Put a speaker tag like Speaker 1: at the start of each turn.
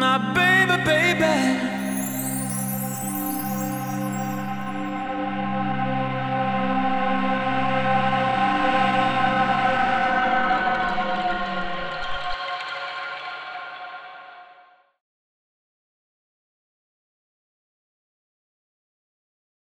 Speaker 1: my baby, baby.